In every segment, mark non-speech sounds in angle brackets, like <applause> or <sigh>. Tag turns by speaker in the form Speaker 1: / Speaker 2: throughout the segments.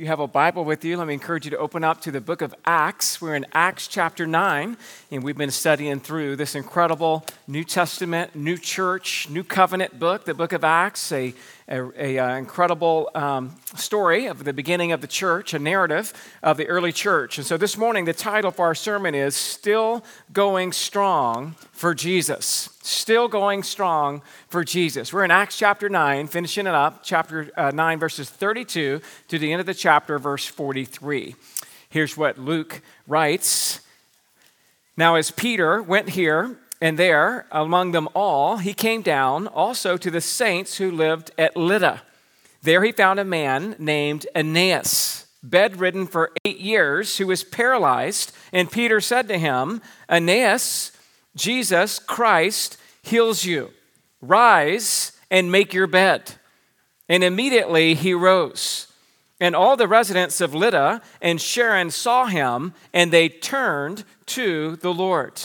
Speaker 1: you have a Bible with you, let me encourage you to open up to the book of Acts. We're in Acts chapter 9, and we've been studying through this incredible New Testament, New Church, New Covenant book, the book of Acts, a, a, uh, incredible um, story of the beginning of the church, a narrative of the early church. And so this morning, the title for our sermon is Still Going Strong for Jesus. Still Going Strong for Jesus. We're in Acts chapter 9, finishing it up, chapter uh, 9, verses 32 to the end of the chapter, verse 43. Here's what Luke writes. Now, as Peter went here and there among them all, he came down also to the saints who lived at Lydda. There he found a man named Aeneas, bedridden for eight years, who was paralyzed. And Peter said to him, Aeneas, Jesus Christ heals you. Rise and make your bed. And immediately he rose. And all the residents of Lydda and Sharon saw him, and they turned to the Lord.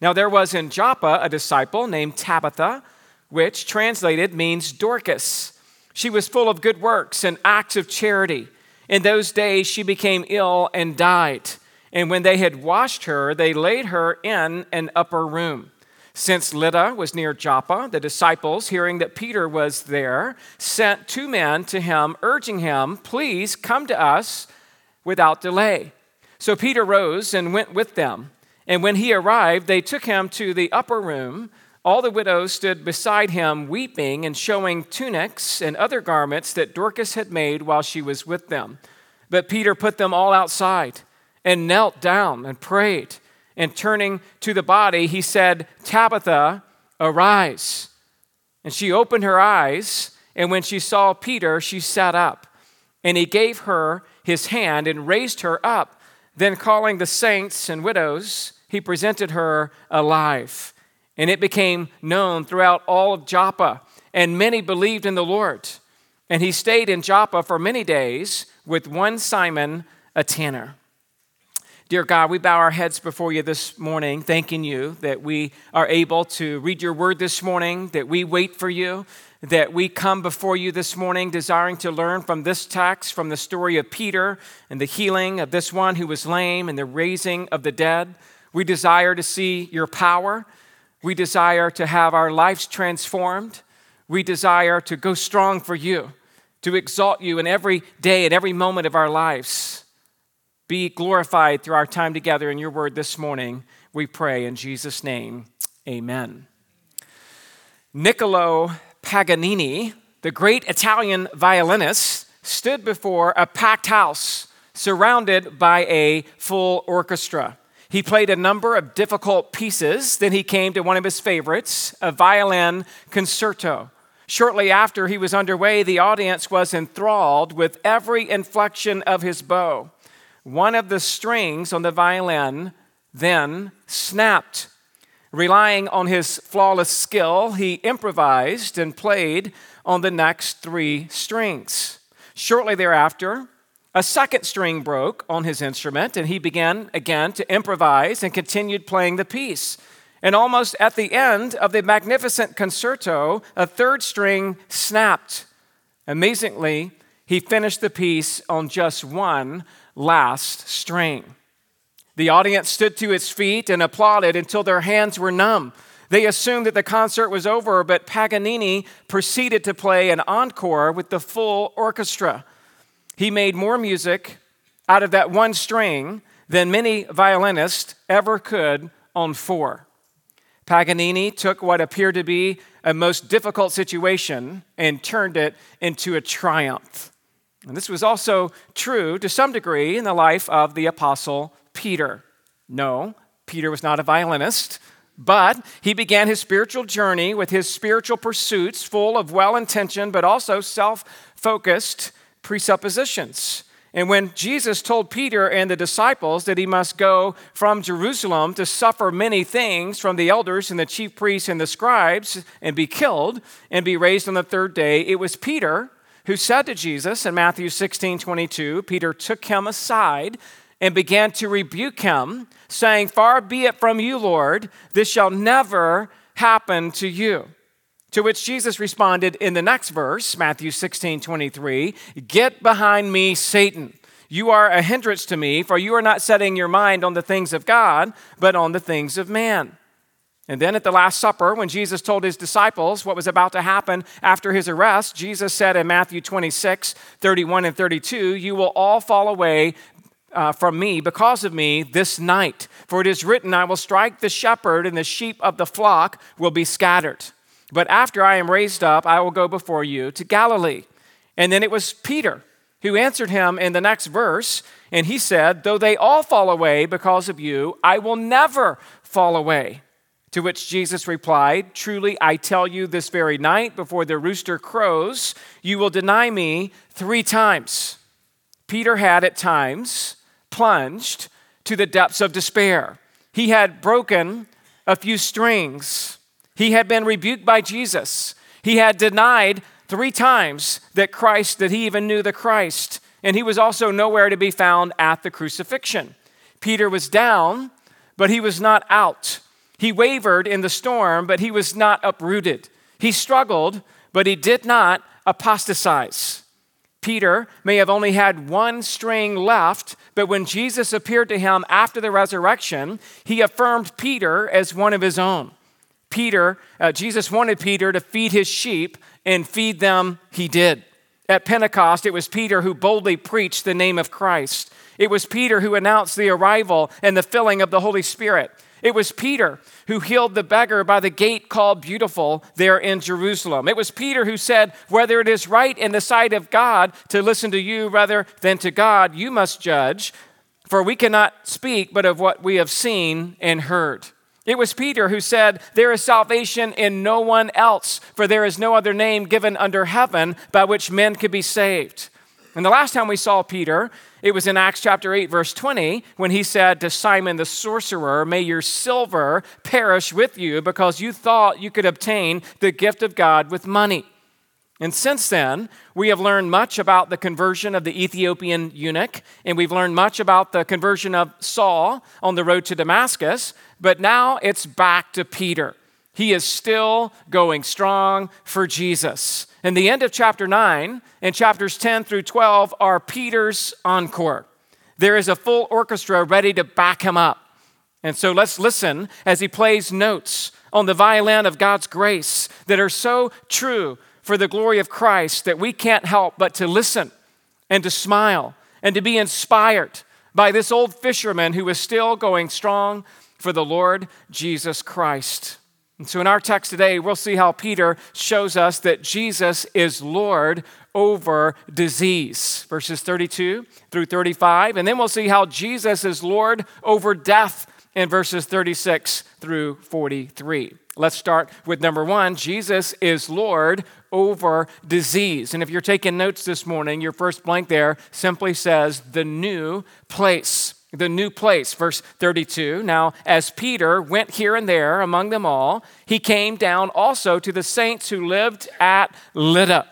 Speaker 1: Now there was in Joppa a disciple named Tabitha, which translated means Dorcas. She was full of good works and acts of charity. In those days she became ill and died. And when they had washed her, they laid her in an upper room. Since Lydda was near Joppa, the disciples, hearing that Peter was there, sent two men to him, urging him, Please come to us without delay. So Peter rose and went with them. And when he arrived, they took him to the upper room. All the widows stood beside him, weeping and showing tunics and other garments that Dorcas had made while she was with them. But Peter put them all outside and knelt down and prayed. And turning to the body, he said, Tabitha, arise. And she opened her eyes, and when she saw Peter, she sat up. And he gave her his hand and raised her up. Then, calling the saints and widows, he presented her alive. And it became known throughout all of Joppa, and many believed in the Lord. And he stayed in Joppa for many days with one Simon, a tanner. Dear God, we bow our heads before you this morning, thanking you that we are able to read your word this morning, that we wait for you, that we come before you this morning desiring to learn from this text, from the story of Peter and the healing of this one who was lame and the raising of the dead. We desire to see your power. We desire to have our lives transformed. We desire to go strong for you, to exalt you in every day and every moment of our lives be glorified through our time together in your word this morning. We pray in Jesus' name. Amen. Niccolo Paganini, the great Italian violinist, stood before a packed house surrounded by a full orchestra. He played a number of difficult pieces. Then he came to one of his favorites, a violin concerto. Shortly after he was underway, the audience was enthralled with every inflection of his bow one of the strings on the violin then snapped. Relying on his flawless skill, he improvised and played on the next three strings. Shortly thereafter, a second string broke on his instrument, and he began again to improvise and continued playing the piece. And almost at the end of the magnificent concerto, a third string snapped. Amazingly, he finished the piece on just one last string. The audience stood to its feet and applauded until their hands were numb. They assumed that the concert was over, but Paganini proceeded to play an encore with the full orchestra. He made more music out of that one string than many violinists ever could on four. Paganini took what appeared to be a most difficult situation and turned it into a triumph. And this was also true to some degree in the life of the Apostle Peter. No, Peter was not a violinist, but he began his spiritual journey with his spiritual pursuits full of well intentioned but also self focused presuppositions. And when Jesus told Peter and the disciples that he must go from Jerusalem to suffer many things from the elders and the chief priests and the scribes and be killed and be raised on the third day, it was Peter who said to Jesus in Matthew 16 22, Peter took him aside and began to rebuke him, saying, Far be it from you, Lord, this shall never happen to you. To which Jesus responded in the next verse, Matthew 16 23, Get behind me, Satan. You are a hindrance to me, for you are not setting your mind on the things of God, but on the things of man. And then at the Last Supper, when Jesus told his disciples what was about to happen after his arrest, Jesus said in Matthew 26, 31 and 32, You will all fall away uh, from me because of me this night. For it is written, I will strike the shepherd, and the sheep of the flock will be scattered. But after I am raised up, I will go before you to Galilee. And then it was Peter who answered him in the next verse, and he said, Though they all fall away because of you, I will never fall away. To which Jesus replied, Truly, I tell you, this very night, before the rooster crows, you will deny me three times. Peter had at times plunged to the depths of despair. He had broken a few strings. He had been rebuked by Jesus. He had denied three times that Christ, that he even knew the Christ. And he was also nowhere to be found at the crucifixion. Peter was down, but he was not out. He wavered in the storm, but he was not uprooted. He struggled, but he did not apostatize. Peter may have only had one string left, but when Jesus appeared to him after the resurrection, he affirmed Peter as one of his own. Peter, uh, Jesus wanted Peter to feed his sheep, and feed them he did. At Pentecost, it was Peter who boldly preached the name of Christ. It was Peter who announced the arrival and the filling of the Holy Spirit. It was Peter who healed the beggar by the gate called Beautiful there in Jerusalem. It was Peter who said, Whether it is right in the sight of God to listen to you rather than to God, you must judge, for we cannot speak but of what we have seen and heard. It was Peter who said, There is salvation in no one else, for there is no other name given under heaven by which men could be saved. And the last time we saw Peter, it was in Acts chapter 8, verse 20, when he said to Simon the sorcerer, May your silver perish with you because you thought you could obtain the gift of God with money. And since then, we have learned much about the conversion of the Ethiopian eunuch, and we've learned much about the conversion of Saul on the road to Damascus, but now it's back to Peter. He is still going strong for Jesus. And the end of chapter 9 and chapters 10 through 12 are Peter's encore. There is a full orchestra ready to back him up. And so let's listen as he plays notes on the violin of God's grace that are so true for the glory of Christ that we can't help but to listen and to smile and to be inspired by this old fisherman who is still going strong for the Lord Jesus Christ. And so in our text today, we'll see how Peter shows us that Jesus is Lord over disease, verses 32 through 35. And then we'll see how Jesus is Lord over death in verses 36 through 43. Let's start with number one Jesus is Lord over disease. And if you're taking notes this morning, your first blank there simply says the new place the new place. Verse 32 Now, as Peter went here and there among them all, he came down also to the saints who lived at Lydda.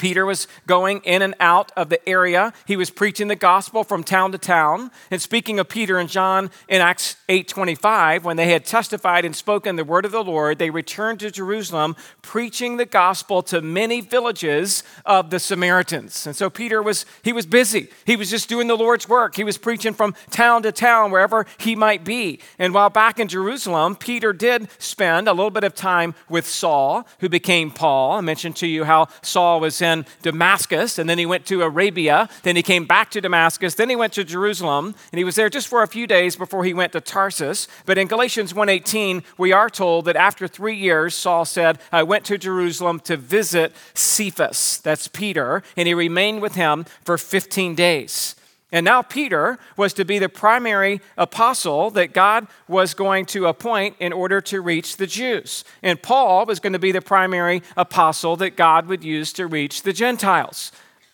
Speaker 1: Peter was going in and out of the area. He was preaching the gospel from town to town. And speaking of Peter and John in Acts 8:25, when they had testified and spoken the word of the Lord, they returned to Jerusalem, preaching the gospel to many villages of the Samaritans. And so Peter was he was busy. He was just doing the Lord's work. He was preaching from town to town wherever he might be. And while back in Jerusalem, Peter did spend a little bit of time with Saul, who became Paul. I mentioned to you how Saul was in in Damascus, and then he went to Arabia, then he came back to Damascus, then he went to Jerusalem, and he was there just for a few days before he went to Tarsus. But in Galatians 1:18, we are told that after 3 years Saul said, "I went to Jerusalem to visit Cephas." That's Peter, and he remained with him for 15 days. And now Peter was to be the primary apostle that God was going to appoint in order to reach the Jews. And Paul was going to be the primary apostle that God would use to reach the Gentiles.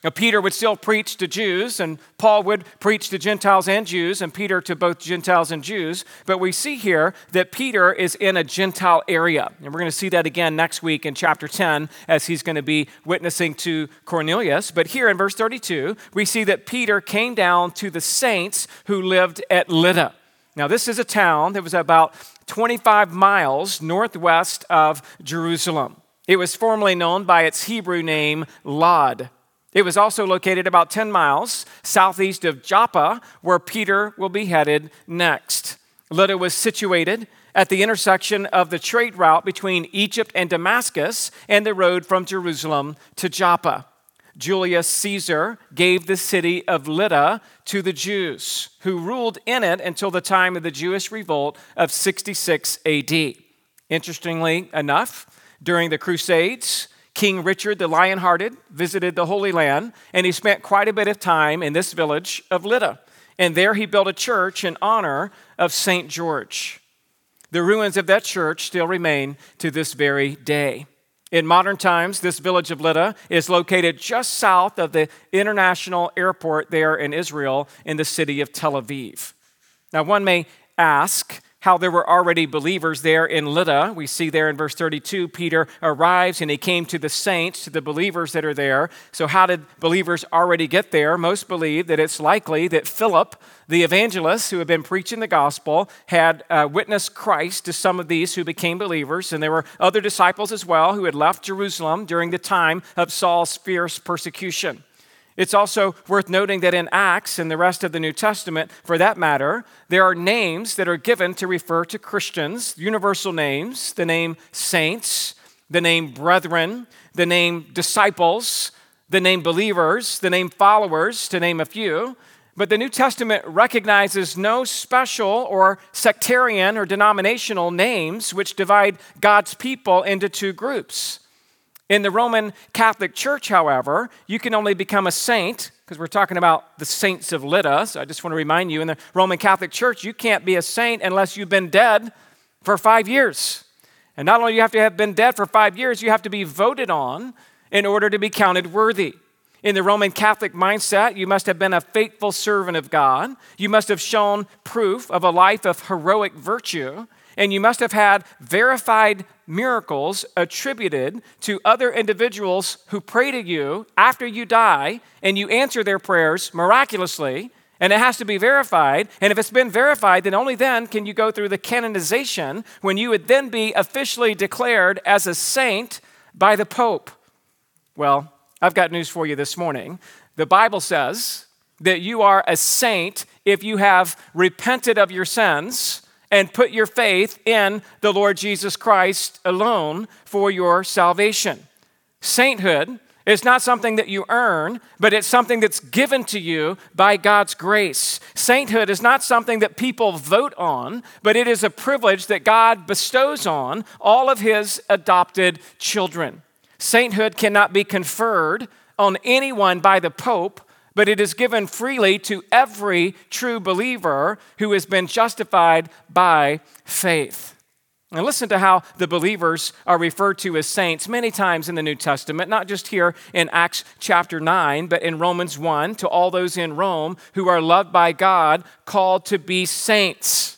Speaker 1: Now, Peter would still preach to Jews, and Paul would preach to Gentiles and Jews, and Peter to both Gentiles and Jews. But we see here that Peter is in a Gentile area. And we're going to see that again next week in chapter 10 as he's going to be witnessing to Cornelius. But here in verse 32, we see that Peter came down to the saints who lived at Lydda. Now, this is a town that was about 25 miles northwest of Jerusalem. It was formerly known by its Hebrew name, Lod. It was also located about 10 miles southeast of Joppa, where Peter will be headed next. Lydda was situated at the intersection of the trade route between Egypt and Damascus and the road from Jerusalem to Joppa. Julius Caesar gave the city of Lydda to the Jews, who ruled in it until the time of the Jewish revolt of 66 AD. Interestingly enough, during the Crusades, King Richard the Lionhearted visited the Holy Land, and he spent quite a bit of time in this village of Lydda. And there he built a church in honor of St. George. The ruins of that church still remain to this very day. In modern times, this village of Lydda is located just south of the international airport there in Israel in the city of Tel Aviv. Now, one may ask, how there were already believers there in Lydda. We see there in verse 32, Peter arrives and he came to the saints, to the believers that are there. So, how did believers already get there? Most believe that it's likely that Philip, the evangelist who had been preaching the gospel, had uh, witnessed Christ to some of these who became believers. And there were other disciples as well who had left Jerusalem during the time of Saul's fierce persecution. It's also worth noting that in Acts and the rest of the New Testament, for that matter, there are names that are given to refer to Christians, universal names, the name saints, the name brethren, the name disciples, the name believers, the name followers, to name a few. But the New Testament recognizes no special or sectarian or denominational names which divide God's people into two groups. In the Roman Catholic Church, however, you can only become a saint, because we're talking about the saints of Lydda. So I just want to remind you in the Roman Catholic Church, you can't be a saint unless you've been dead for five years. And not only do you have to have been dead for five years, you have to be voted on in order to be counted worthy. In the Roman Catholic mindset, you must have been a faithful servant of God. You must have shown proof of a life of heroic virtue and you must have had verified miracles attributed to other individuals who pray to you after you die and you answer their prayers miraculously. And it has to be verified. And if it's been verified then only then can you go through the canonization when you would then be officially declared as a saint by the pope. Well i've got news for you this morning. The bible says that you are a saint if you have repented of your sins and put your faith in the Lord Jesus Christ alone for your salvation. Sainthood is not something that you earn, but it's something that's given to you by God's grace. Sainthood is not something that people vote on, but it is a privilege that God bestows on all of his adopted children. Sainthood cannot be conferred on anyone by the Pope but it is given freely to every true believer who has been justified by faith. And listen to how the believers are referred to as saints many times in the New Testament, not just here in Acts chapter 9, but in Romans 1 to all those in Rome who are loved by God, called to be saints.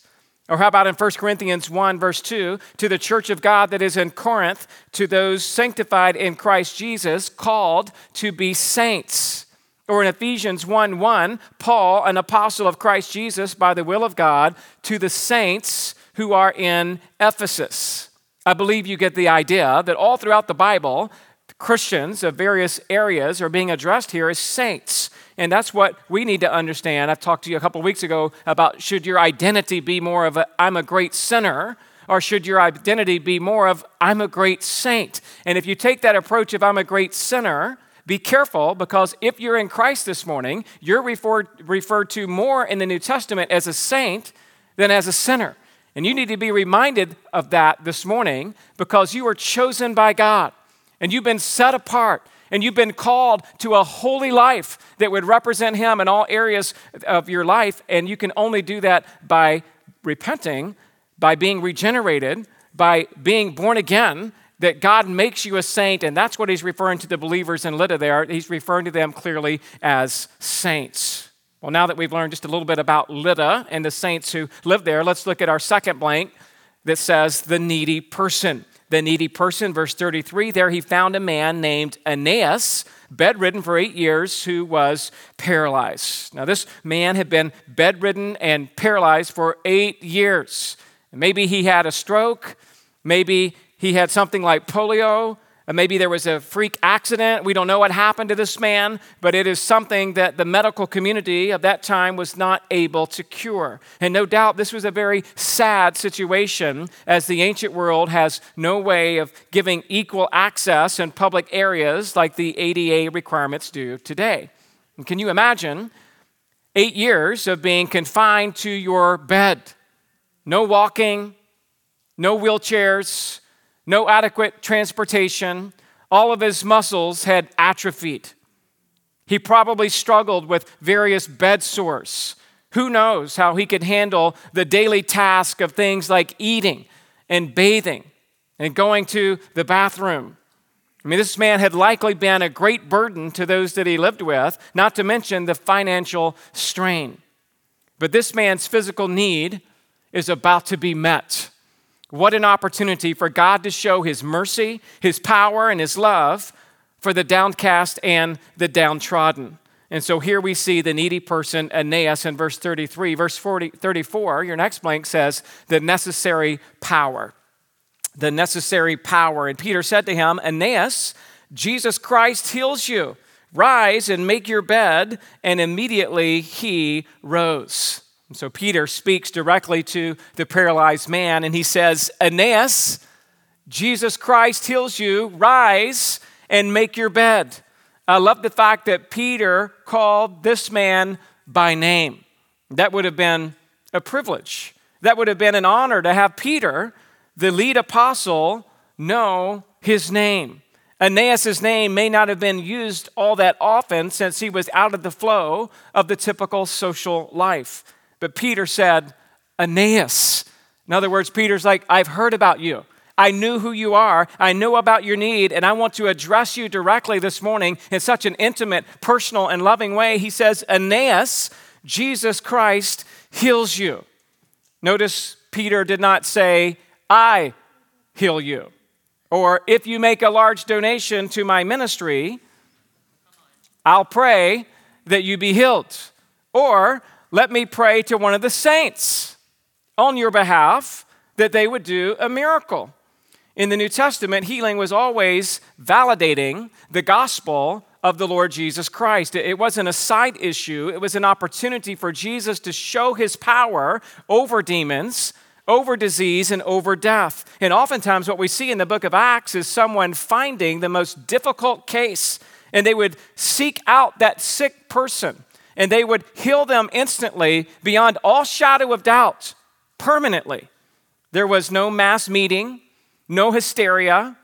Speaker 1: Or how about in 1 Corinthians 1, verse 2, to the church of God that is in Corinth, to those sanctified in Christ Jesus, called to be saints. Or in Ephesians 1 1, Paul, an apostle of Christ Jesus by the will of God, to the saints who are in Ephesus. I believe you get the idea that all throughout the Bible, Christians of various areas are being addressed here as saints. And that's what we need to understand. I've talked to you a couple weeks ago about should your identity be more of I'm a great sinner or should your identity be more of I'm a great saint? And if you take that approach of I'm a great sinner, be careful because if you're in Christ this morning, you're referred, referred to more in the New Testament as a saint than as a sinner. And you need to be reminded of that this morning because you are chosen by God and you've been set apart and you've been called to a holy life that would represent Him in all areas of your life. And you can only do that by repenting, by being regenerated, by being born again, that God makes you a saint, and that's what he's referring to the believers in Lydda there. He's referring to them clearly as saints. Well, now that we've learned just a little bit about Lydda and the saints who live there, let's look at our second blank that says the needy person. The needy person, verse 33, there he found a man named Aeneas, bedridden for eight years, who was paralyzed. Now, this man had been bedridden and paralyzed for eight years. Maybe he had a stroke. Maybe he had something like polio. and Maybe there was a freak accident. We don't know what happened to this man, but it is something that the medical community of that time was not able to cure. And no doubt this was a very sad situation as the ancient world has no way of giving equal access in public areas like the ADA requirements do today. And can you imagine eight years of being confined to your bed? No walking, no wheelchairs no adequate transportation. All of his muscles had atrophied. He probably struggled with various bed sores. Who knows how he could handle the daily task of things like eating and bathing and going to the bathroom? I mean, this man had likely been a great burden to those that he lived with, not to mention the financial strain. But this man's physical need is about to be met. What an opportunity for God to show His mercy, His power, and His love for the downcast and the downtrodden. And so here we see the needy person, Aeneas, in verse 33. Verse 40, 34, your next blank says, the necessary power. The necessary power. And Peter said to him, Aeneas, Jesus Christ heals you. Rise and make your bed. And immediately he rose. And so Peter speaks directly to the paralyzed man and he says, Aeneas, Jesus Christ heals you. Rise and make your bed. I love the fact that Peter called this man by name. That would have been a privilege. That would have been an honor to have Peter, the lead apostle, know his name. Aeneas' name may not have been used all that often since he was out of the flow of the typical social life. But Peter said, Aeneas. In other words, Peter's like, I've heard about you. I knew who you are. I know about your need, and I want to address you directly this morning in such an intimate, personal, and loving way. He says, Aeneas, Jesus Christ heals you. Notice Peter did not say, I heal you. Or if you make a large donation to my ministry, I'll pray that you be healed. Or let me pray to one of the saints on your behalf that they would do a miracle. In the New Testament, healing was always validating the gospel of the Lord Jesus Christ. It wasn't a side issue, it was an opportunity for Jesus to show his power over demons, over disease, and over death. And oftentimes, what we see in the book of Acts is someone finding the most difficult case, and they would seek out that sick person and they would heal them instantly beyond all shadow of doubt, permanently. There was no mass meeting, no hysteria.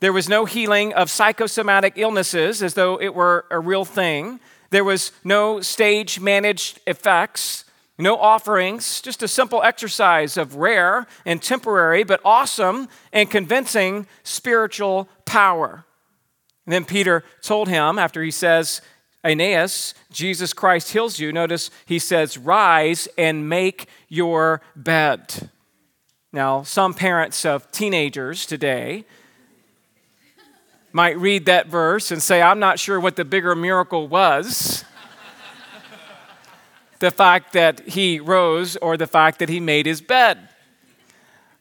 Speaker 1: There was no healing of psychosomatic illnesses as though it were a real thing. There was no stage managed effects, no offerings, just a simple exercise of rare and temporary, but awesome and convincing spiritual power. And then Peter told him, after he says, Aeneas, Jesus Christ heals you. Notice he says, Rise and make your bed. Now, some parents of teenagers today might read that verse and say, I'm not sure what the bigger miracle was <laughs> the fact that he rose or the fact that he made his bed.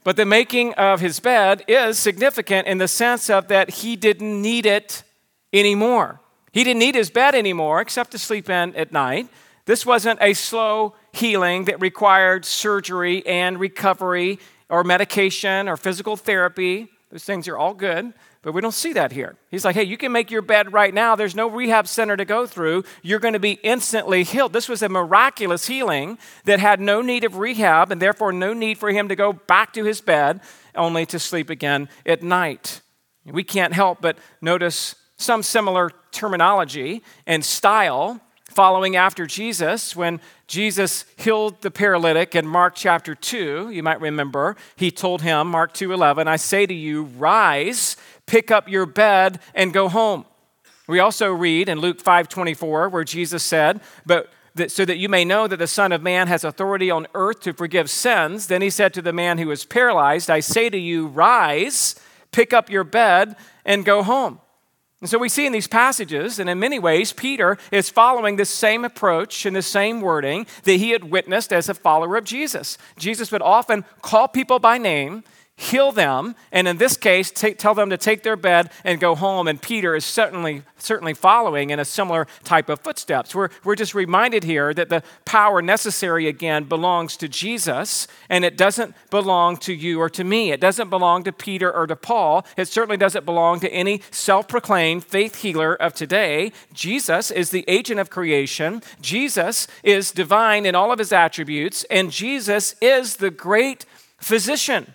Speaker 1: But the making of his bed is significant in the sense of that he didn't need it anymore. He didn't need his bed anymore except to sleep in at night. This wasn't a slow healing that required surgery and recovery or medication or physical therapy. Those things are all good, but we don't see that here. He's like, hey, you can make your bed right now. There's no rehab center to go through. You're going to be instantly healed. This was a miraculous healing that had no need of rehab and therefore no need for him to go back to his bed only to sleep again at night. We can't help but notice some similar terminology and style following after Jesus when Jesus healed the paralytic in Mark chapter 2 you might remember he told him Mark 2:11 I say to you rise pick up your bed and go home we also read in Luke 5:24 where Jesus said but that, so that you may know that the Son of Man has authority on earth to forgive sins. Then he said to the man who was paralyzed, I say to you, rise, pick up your bed, and go home. And so we see in these passages, and in many ways, Peter is following this same approach and the same wording that he had witnessed as a follower of Jesus. Jesus would often call people by name, heal them, and in this case, tell them to take their bed and go home. And Peter is certainly, certainly following in a similar type of footsteps. We're, we're just reminded here that the power necessary again belongs to Jesus, and it doesn't belong to you or to me. It doesn't belong to Peter or to Paul. It certainly doesn't belong to any self proclaimed faith healer of today. Jesus is the agent of creation, Jesus is divine in all of his attributes, and Jesus is the great physician.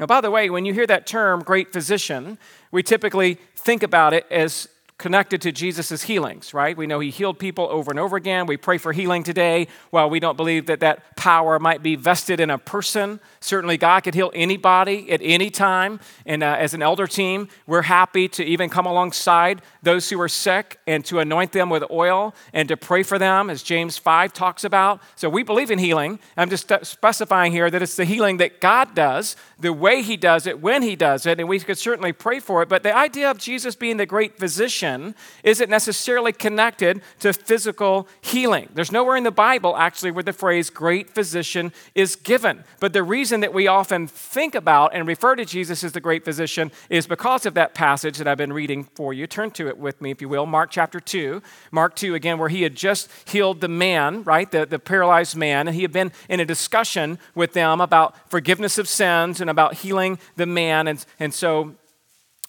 Speaker 1: Now, by the way, when you hear that term, great physician, we typically think about it as connected to Jesus' healings, right? We know he healed people over and over again. We pray for healing today. While we don't believe that that power might be vested in a person, certainly God could heal anybody at any time. And uh, as an elder team, we're happy to even come alongside those who are sick and to anoint them with oil and to pray for them, as James 5 talks about. So we believe in healing. I'm just specifying here that it's the healing that God does, the way he does it, when he does it, and we could certainly pray for it. But the idea of Jesus being the great physician isn't necessarily connected to physical healing. There's nowhere in the Bible actually where the phrase great physician is given. But the reason that we often think about and refer to Jesus as the great physician is because of that passage that I've been reading for you. Turn to it with me, if you will. Mark chapter 2. Mark 2, again, where he had just healed the man, right? The, the paralyzed man. And he had been in a discussion with them about forgiveness of sins and about healing the man. And, and so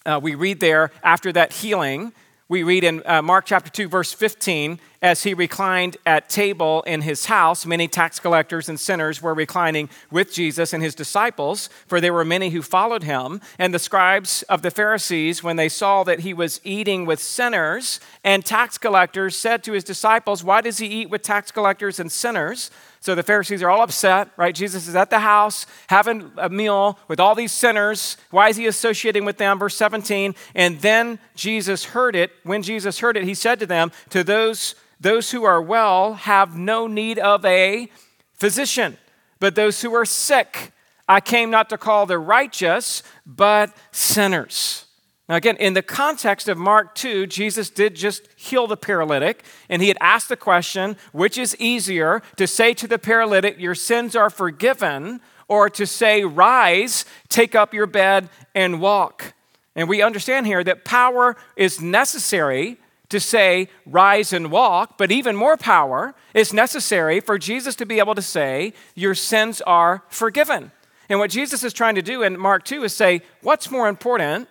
Speaker 1: uh, we read there after that healing we read in uh, Mark chapter 2, verse 15, as he reclined at table in his house, many tax collectors and sinners were reclining with Jesus and his disciples, for there were many who followed him. And the scribes of the Pharisees, when they saw that he was eating with sinners and tax collectors, said to his disciples, Why does he eat with tax collectors and sinners? So the Pharisees are all upset, right? Jesus is at the house having a meal with all these sinners. Why is he associating with them? Verse 17. And then Jesus heard it. When Jesus heard it, he said to them, To those, those who are well have no need of a physician, but those who are sick. I came not to call the righteous, but sinners. Now, again, in the context of Mark 2, Jesus did just heal the paralytic, and he had asked the question which is easier to say to the paralytic, Your sins are forgiven, or to say, Rise, take up your bed, and walk? And we understand here that power is necessary to say, Rise and walk, but even more power is necessary for Jesus to be able to say, Your sins are forgiven. And what Jesus is trying to do in Mark 2 is say, What's more important?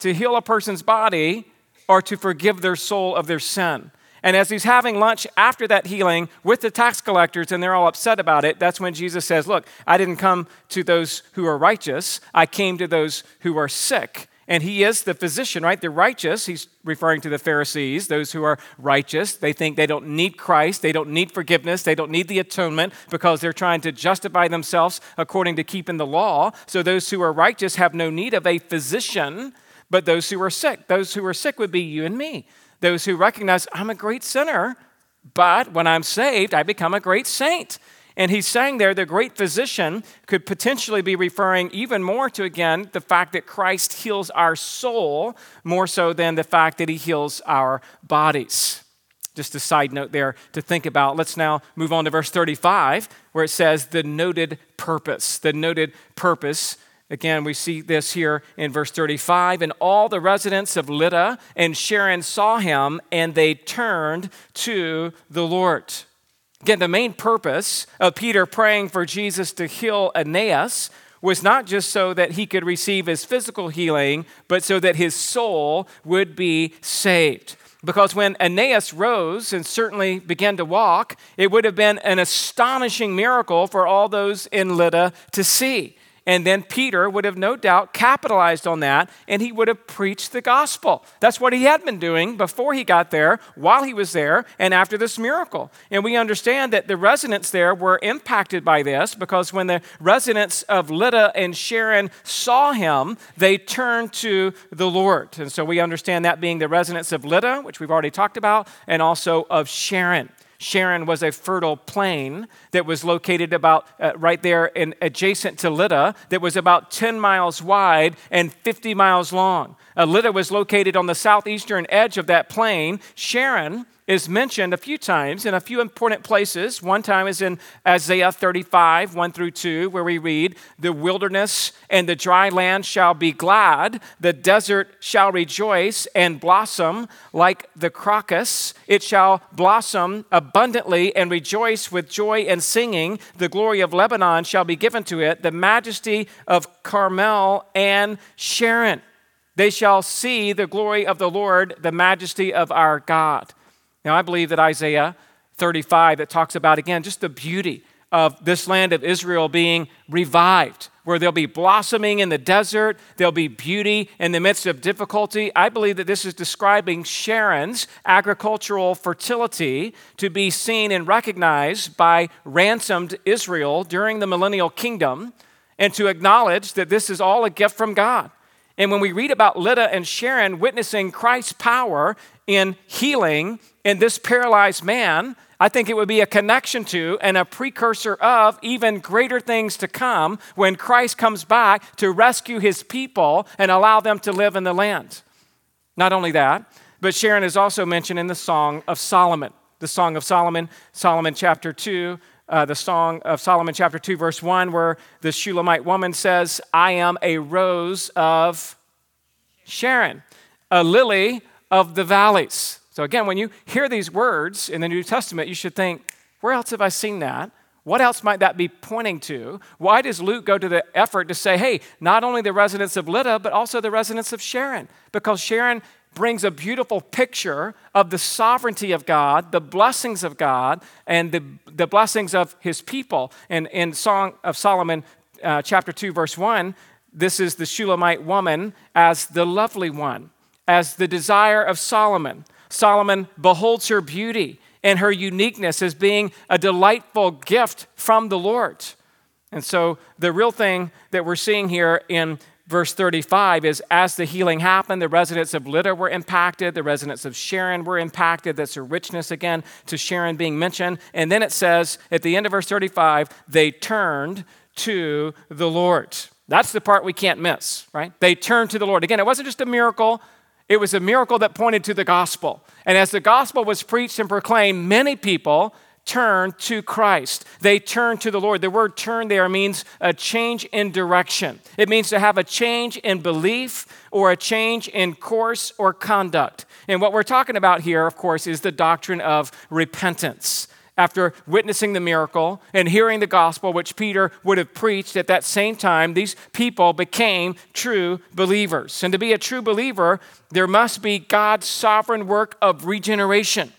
Speaker 1: To heal a person's body or to forgive their soul of their sin. And as he's having lunch after that healing with the tax collectors and they're all upset about it, that's when Jesus says, Look, I didn't come to those who are righteous, I came to those who are sick. And he is the physician, right? The righteous, he's referring to the Pharisees, those who are righteous. They think they don't need Christ, they don't need forgiveness, they don't need the atonement because they're trying to justify themselves according to keeping the law. So those who are righteous have no need of a physician but those who are sick. Those who are sick would be you and me. Those who recognize I'm a great sinner, but when I'm saved, I become a great saint. And he's saying there the great physician could potentially be referring even more to, again, the fact that Christ heals our soul more so than the fact that he heals our bodies. Just a side note there to think about. Let's now move on to verse 35, where it says the noted purpose. The noted purpose Again, we see this here in verse 35. And all the residents of Lydda and Sharon saw him, and they turned to the Lord. Again, the main purpose of Peter praying for Jesus to heal Aeneas was not just so that he could receive his physical healing, but so that his soul would be saved. Because when Aeneas rose and certainly began to walk, it would have been an astonishing miracle for all those in Lydda to see. And then Peter would have no doubt capitalized on that and he would have preached the gospel. That's what he had been doing before he got there, while he was there, and after this miracle. And we understand that the residents there were impacted by this because when the residents of Lydda and Sharon saw him, they turned to the Lord. And so we understand that being the residents of Lydda, which we've already talked about, and also of Sharon. Sharon was a fertile plain that was located about uh, right there adjacent to Lydda, that was about 10 miles wide and 50 miles long. Uh, Lydda was located on the southeastern edge of that plain. Sharon is mentioned a few times in a few important places. One time is in Isaiah 35, 1 through 2, where we read, The wilderness and the dry land shall be glad, the desert shall rejoice and blossom like the crocus. It shall blossom abundantly and rejoice with joy and singing. The glory of Lebanon shall be given to it, the majesty of Carmel and Sharon. They shall see the glory of the Lord, the majesty of our God. Now, I believe that Isaiah 35, that talks about, again, just the beauty of this land of Israel being revived, where there'll be blossoming in the desert, there'll be beauty in the midst of difficulty. I believe that this is describing Sharon's agricultural fertility to be seen and recognized by ransomed Israel during the millennial kingdom, and to acknowledge that this is all a gift from God. And when we read about Lydda and Sharon witnessing Christ's power in healing in this paralyzed man, I think it would be a connection to and a precursor of even greater things to come when Christ comes back to rescue his people and allow them to live in the land. Not only that, but Sharon is also mentioned in the Song of Solomon. The Song of Solomon, Solomon chapter 2, uh, the Song of Solomon chapter 2, verse 1, where the Shulamite woman says, I am a rose of Sharon, a lily of the valleys. So, again, when you hear these words in the New Testament, you should think, where else have I seen that? What else might that be pointing to? Why does Luke go to the effort to say, hey, not only the residents of Lydda, but also the residents of Sharon? Because Sharon brings a beautiful picture of the sovereignty of God, the blessings of God, and the, the blessings of his people. And in Song of Solomon, uh, chapter 2, verse 1, this is the Shulamite woman as the lovely one, as the desire of Solomon. Solomon beholds her beauty and her uniqueness as being a delightful gift from the Lord. And so, the real thing that we're seeing here in verse 35 is as the healing happened, the residents of Lydda were impacted, the residents of Sharon were impacted. That's a richness again to Sharon being mentioned. And then it says at the end of verse 35, they turned to the Lord. That's the part we can't miss, right? They turned to the Lord. Again, it wasn't just a miracle it was a miracle that pointed to the gospel. And as the gospel was preached and proclaimed, many people turned to Christ. They turn to the Lord. The word turn there means a change in direction, it means to have a change in belief or a change in course or conduct. And what we're talking about here, of course, is the doctrine of repentance after witnessing the miracle and hearing the gospel, which Peter would have preached at that same time, these people became true believers. And to be a true believer, there must be God's sovereign work of regeneration.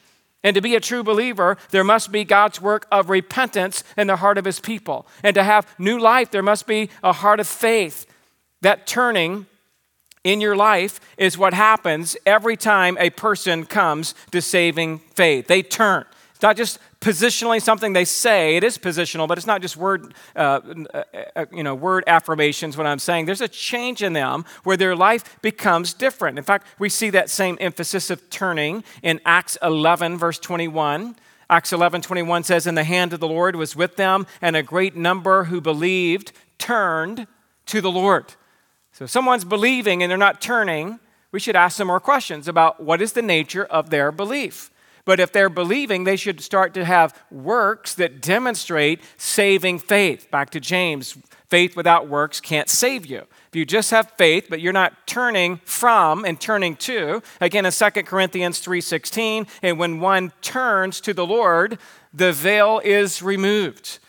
Speaker 1: And to be a true believer, there must be God's work of repentance in the heart of his people. And to have new life, there must be a heart of faith. That turning in your life is what happens every time a person comes to saving faith. They turn. It's not just positionally something they say. It is positional, but it's not just word, uh, uh, uh, you know, word affirmations. What I'm saying, there's a change in them where their life becomes different. In fact, we see that same emphasis of turning in Acts 11, verse 21. Acts 11, 21 says, "And the hand of the Lord was with them, and a great number who believed turned to the Lord." So, if someone's believing and they're not turning, we should ask some more questions about what is the nature of their belief. But if they're believing, they should start to have works that demonstrate saving faith. Back to James faith without works can't save you. If you just have faith, but you're not turning from and turning to, again in 2 Corinthians 3:16, and when one turns to the Lord, the veil is removed.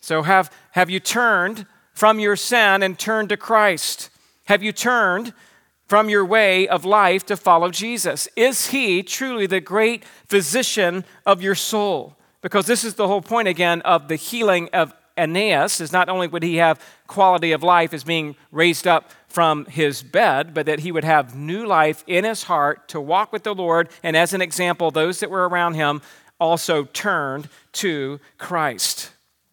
Speaker 1: So have, have you turned from your sin and turned to Christ? Have you turned from your way of life to follow Jesus? Is he truly the great physician of your soul? Because this is the whole point again of the healing of Aeneas is not only would he have quality of life as being raised up from his bed, but that he would have new life in his heart to walk with the Lord. And as an example, those that were around him also turned to Christ.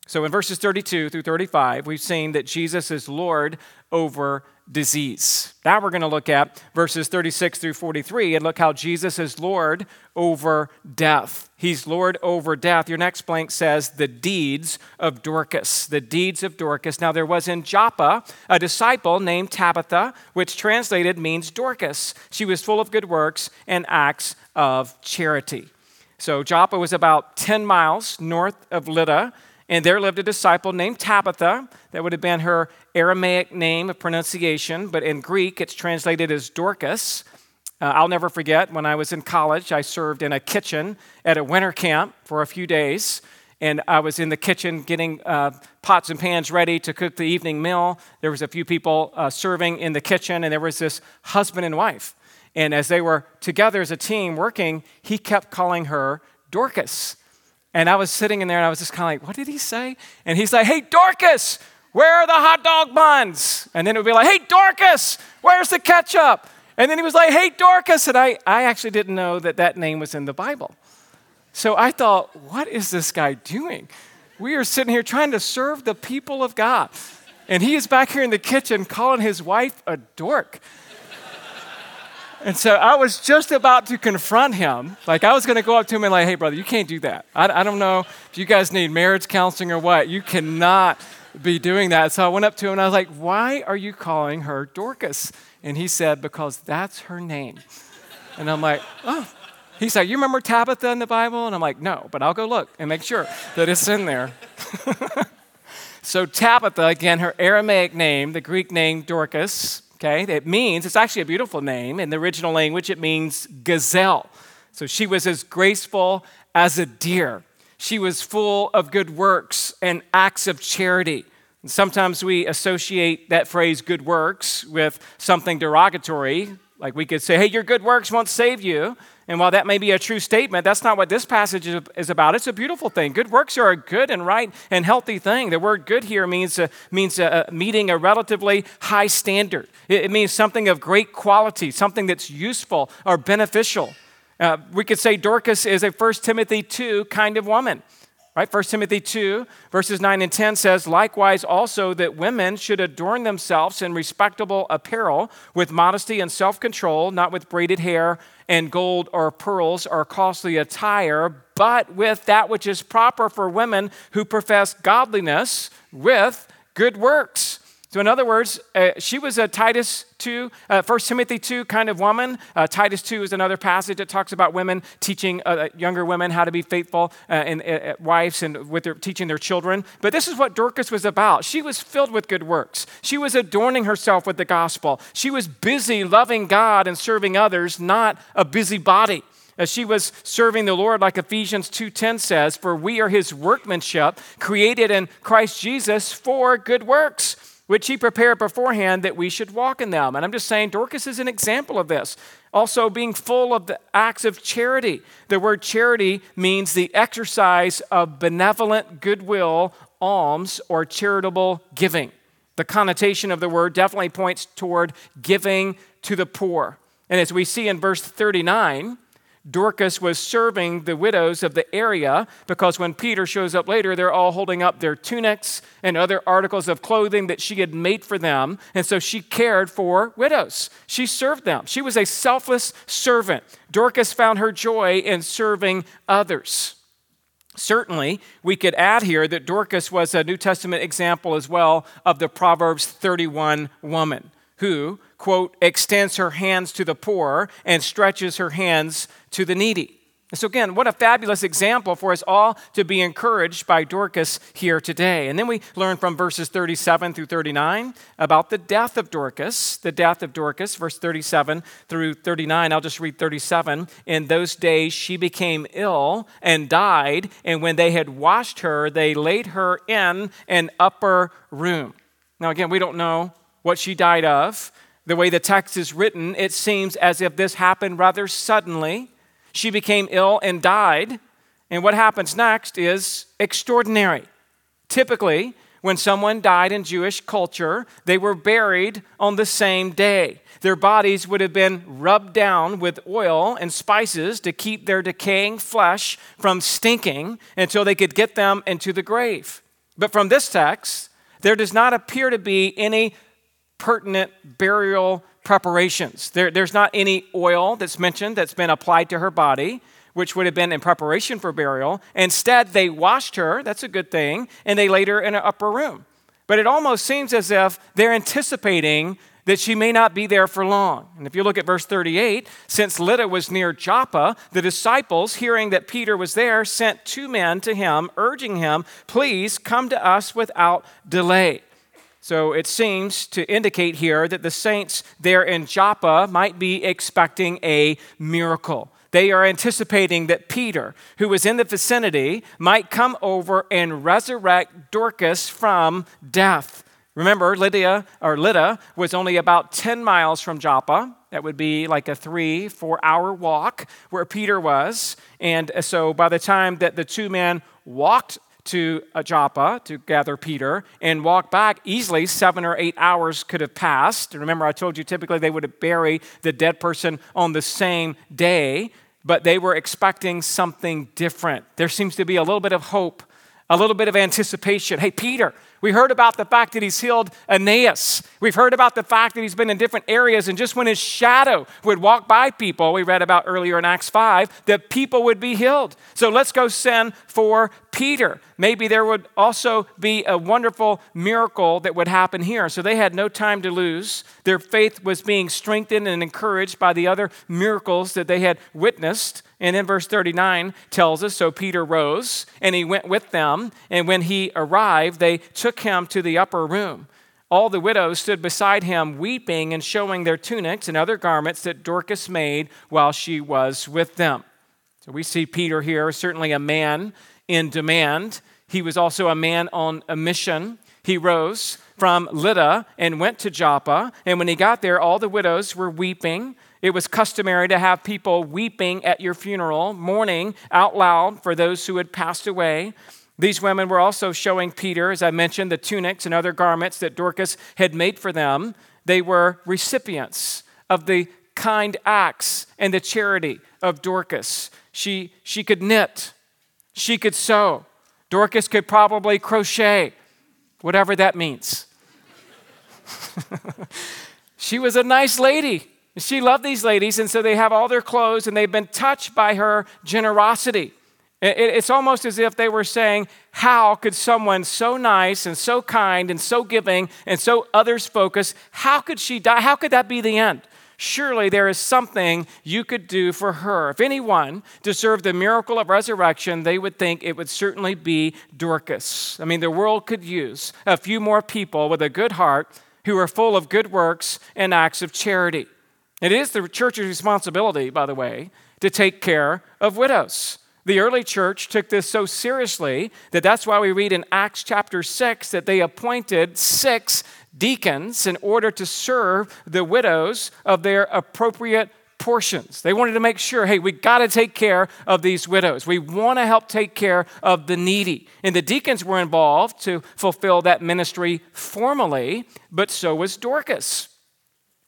Speaker 1: So in verses 32 through 35, we've seen that Jesus is Lord over disease. Now we're going to look at verses 36 through 43 and look how Jesus is Lord over death. He's Lord over death. Your next blank says the deeds of Dorcas. The deeds of Dorcas. Now there was in Joppa a disciple named Tabitha, which translated means Dorcas. She was full of good works and acts of charity. So Joppa was about 10 miles north of Lydda, and there lived a disciple named Tabitha. That would have been her Aramaic name of pronunciation, but in Greek it's translated as Dorcas. Uh, I'll never forget when I was in college, I served in a kitchen at a winter camp for a few days. And I was in the kitchen getting uh, pots and pans ready to cook the evening meal. There was a few people uh, serving in the kitchen, and there was this husband and wife. And as they were together as a team working, he kept calling her Dorcas. And I was sitting in there and I was just kind of like, what did he say? And he's like, hey, Dorcas, where are the hot dog buns? And then it would be like, hey, Dorcas, where's the ketchup? And then he was like, hey, Dorcas. And I, I actually didn't know that that name was in the Bible. So I thought, what is this guy doing? We are sitting here trying to serve the people of God. And he is back here in the kitchen calling his wife a dork. And so I was just about to confront him. Like I was going to go up to him and like, hey, brother, you can't do that. I, I don't know if you guys need marriage counseling or what. You cannot be doing that. So I went up to him and I was like, why are you calling her Dorcas? And he said, because that's her name. And I'm like, oh. He's like, you remember Tabitha in the Bible? And I'm like, no, but I'll go look and make sure that it's in there. <laughs> so Tabitha, again, her Aramaic name, the Greek name Dorcas, okay? It means, it's actually a beautiful name. In the original language, it means gazelle. So she was as graceful as a deer. She was full of good works and acts of charity. And sometimes we associate that phrase good works with something derogatory. Like we could say, hey, your good works won't save you. And while that may be a true statement, that's not what this passage is about. It's a beautiful thing. Good works are a good and right and healthy thing. The word good here means, uh, means uh, meeting a relatively high standard, it, it, means something of great quality, something that's useful or beneficial. Uh, we could say Dorcas is a 1 Timothy 2 kind of woman. Right? 1 Timothy 2, verses 9 and 10 says, Likewise, also that women should adorn themselves in respectable apparel with modesty and self control, not with braided hair and gold or pearls or costly attire, but with that which is proper for women who profess godliness with good works. So, in other words, uh, she was a Titus 2, uh, 1 Timothy 2 kind of woman. Uh, Titus 2 is another passage that talks about women teaching uh, uh, younger women how to be faithful and uh, wives and with their, teaching their children. But this is what Dorcas was about. She was filled with good works. She was adorning herself with the gospel. She was busy loving God and serving others, not a busybody as she was serving the Lord like Ephesians 2:10 says, for we are his workmanship created in Christ Jesus for good works which he prepared beforehand that we should walk in them. And I'm just saying, Dorcas is an example of this. Also, being full of the acts of charity. The word charity means the exercise of benevolent goodwill, alms, or charitable giving. The connotation of the word definitely points toward giving to the poor. And as we see in verse 39, Dorcas was serving the widows of the area because when Peter shows up later, they're all holding up their tunics and other articles of clothing that she had made for them. And so she cared for widows. She served them. She was a selfless servant. Dorcas found her joy in serving others. Certainly, we could add here that Dorcas was a New Testament example as well of the Proverbs 31 woman who, quote, extends her hands to the poor and stretches her hands to the needy. So, again, what a fabulous example for us all to be encouraged by Dorcas here today. And then we learn from verses 37 through 39 about the death of Dorcas. The death of Dorcas, verse 37 through 39. I'll just read 37. In those days she became ill and died, and when they had washed her, they laid her in an upper room. Now, again, we don't know what she died of. The way the text is written, it seems as if this happened rather suddenly. She became ill and died. And what happens next is extraordinary. Typically, when someone died in Jewish culture, they were buried on the same day. Their bodies would have been rubbed down with oil and spices to keep their decaying flesh from stinking until they could get them into the grave. But from this text, there does not appear to be any pertinent burial preparations. There, there's not any oil that's mentioned that's been applied to her body, which would have been in preparation for burial. Instead, they washed her, that's a good thing, and they laid her in an upper room. But it almost seems as if they're anticipating that she may not be there for long. And if you look at verse 38, since Lydda was near Joppa, the disciples, hearing that Peter was there, sent two men to him, urging him, Please come to us without delay. So it seems to indicate here that the saints there in Joppa might be expecting a miracle. They are anticipating that Peter, who was in the vicinity, might come over and resurrect Dorcas from death. Remember, Lydia or Lydda was only about 10 miles from Joppa. That would be like a three, four hour walk where Peter was. And so by the time that the two men walked to Joppa to gather Peter and walk back easily, seven or eight hours could have passed. Remember, I told you typically they would have buried the dead person on the same day, but they were expecting something different. There seems to be a little bit of hope, a little bit of anticipation. Hey, Peter, we heard about the fact that he's healed Aeneas. We've heard about the fact that he's been in different areas, and just when his shadow would walk by people, we read about earlier in Acts 5, that people would be healed. So let's go send for Peter. Maybe there would also be a wonderful miracle that would happen here. So they had no time to lose. Their faith was being strengthened and encouraged by the other miracles that they had witnessed. And then verse 39 tells us so Peter rose and he went with them. And when he arrived, they took him to the upper room. All the widows stood beside him, weeping and showing their tunics and other garments that Dorcas made while she was with them. So we see Peter here, certainly a man in demand. He was also a man on a mission. He rose from Lydda and went to Joppa. And when he got there, all the widows were weeping. It was customary to have people weeping at your funeral, mourning out loud for those who had passed away. These women were also showing Peter, as I mentioned, the tunics and other garments that Dorcas had made for them. They were recipients of the kind acts and the charity of Dorcas. She, she could knit, she could sew. Dorcas could probably crochet, whatever that means. <laughs> she was a nice lady. She loved these ladies, and so they have all their clothes, and they've been touched by her generosity. It's almost as if they were saying, How could someone so nice and so kind and so giving and so others focused, how could she die? How could that be the end? Surely there is something you could do for her. If anyone deserved the miracle of resurrection, they would think it would certainly be Dorcas. I mean, the world could use a few more people with a good heart who are full of good works and acts of charity. It is the church's responsibility, by the way, to take care of widows. The early church took this so seriously that that's why we read in Acts chapter 6 that they appointed six deacons in order to serve the widows of their appropriate portions. They wanted to make sure, hey, we got to take care of these widows. We want to help take care of the needy. And the deacons were involved to fulfill that ministry formally, but so was Dorcas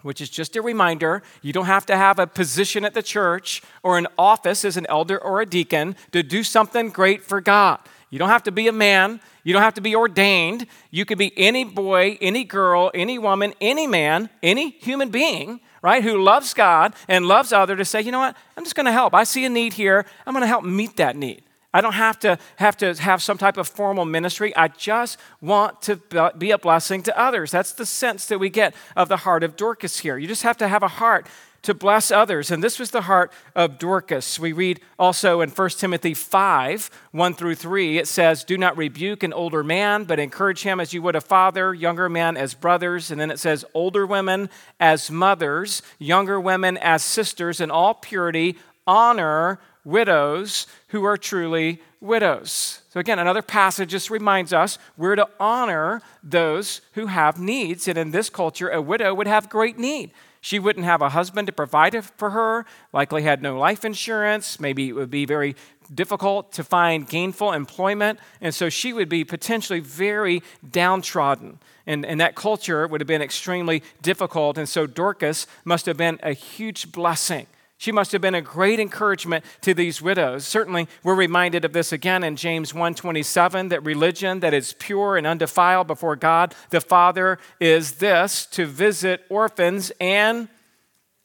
Speaker 1: which is just a reminder you don't have to have a position at the church or an office as an elder or a deacon to do something great for God. You don't have to be a man. You don't have to be ordained. You could be any boy, any girl, any woman, any man, any human being, right, who loves God and loves other to say, you know what, I'm just going to help. I see a need here. I'm going to help meet that need. I don't have to have to have some type of formal ministry. I just want to be a blessing to others. That's the sense that we get of the heart of Dorcas here. You just have to have a heart to bless others. And this was the heart of Dorcas. We read also in 1 Timothy 5 1 through 3, it says, Do not rebuke an older man, but encourage him as you would a father, younger men as brothers. And then it says, Older women as mothers, younger women as sisters, in all purity, honor widows who are truly widows. So, again, another passage just reminds us we're to honor those who have needs. And in this culture, a widow would have great need. She wouldn't have a husband to provide for her, likely had no life insurance. Maybe it would be very difficult to find gainful employment. And so she would be potentially very downtrodden. And, and that culture it would have been extremely difficult. And so Dorcas must have been a huge blessing she must have been a great encouragement to these widows. Certainly, we're reminded of this again in James 1:27 that religion that is pure and undefiled before God the Father is this to visit orphans and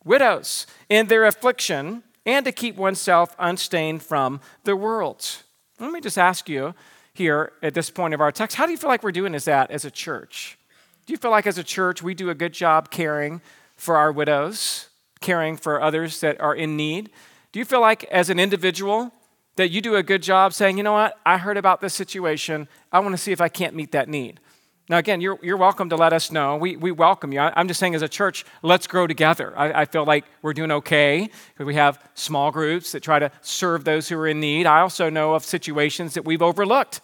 Speaker 1: widows in their affliction and to keep oneself unstained from the world. Let me just ask you here at this point of our text, how do you feel like we're doing as that as a church? Do Do you feel like as a church we do a good job caring for our widows, caring for others that are in need? Do you feel like as an individual that you do a good job saying, you know what, I heard about this situation. I want to see if I can't meet that need? Now, again, you're, you're welcome to let us know. We, we welcome you. I, am just saying, as a church, let's grow together. I, I feel like we're doing okay because we have small groups that try to serve those who are in need. I also know of situations that we've overlooked.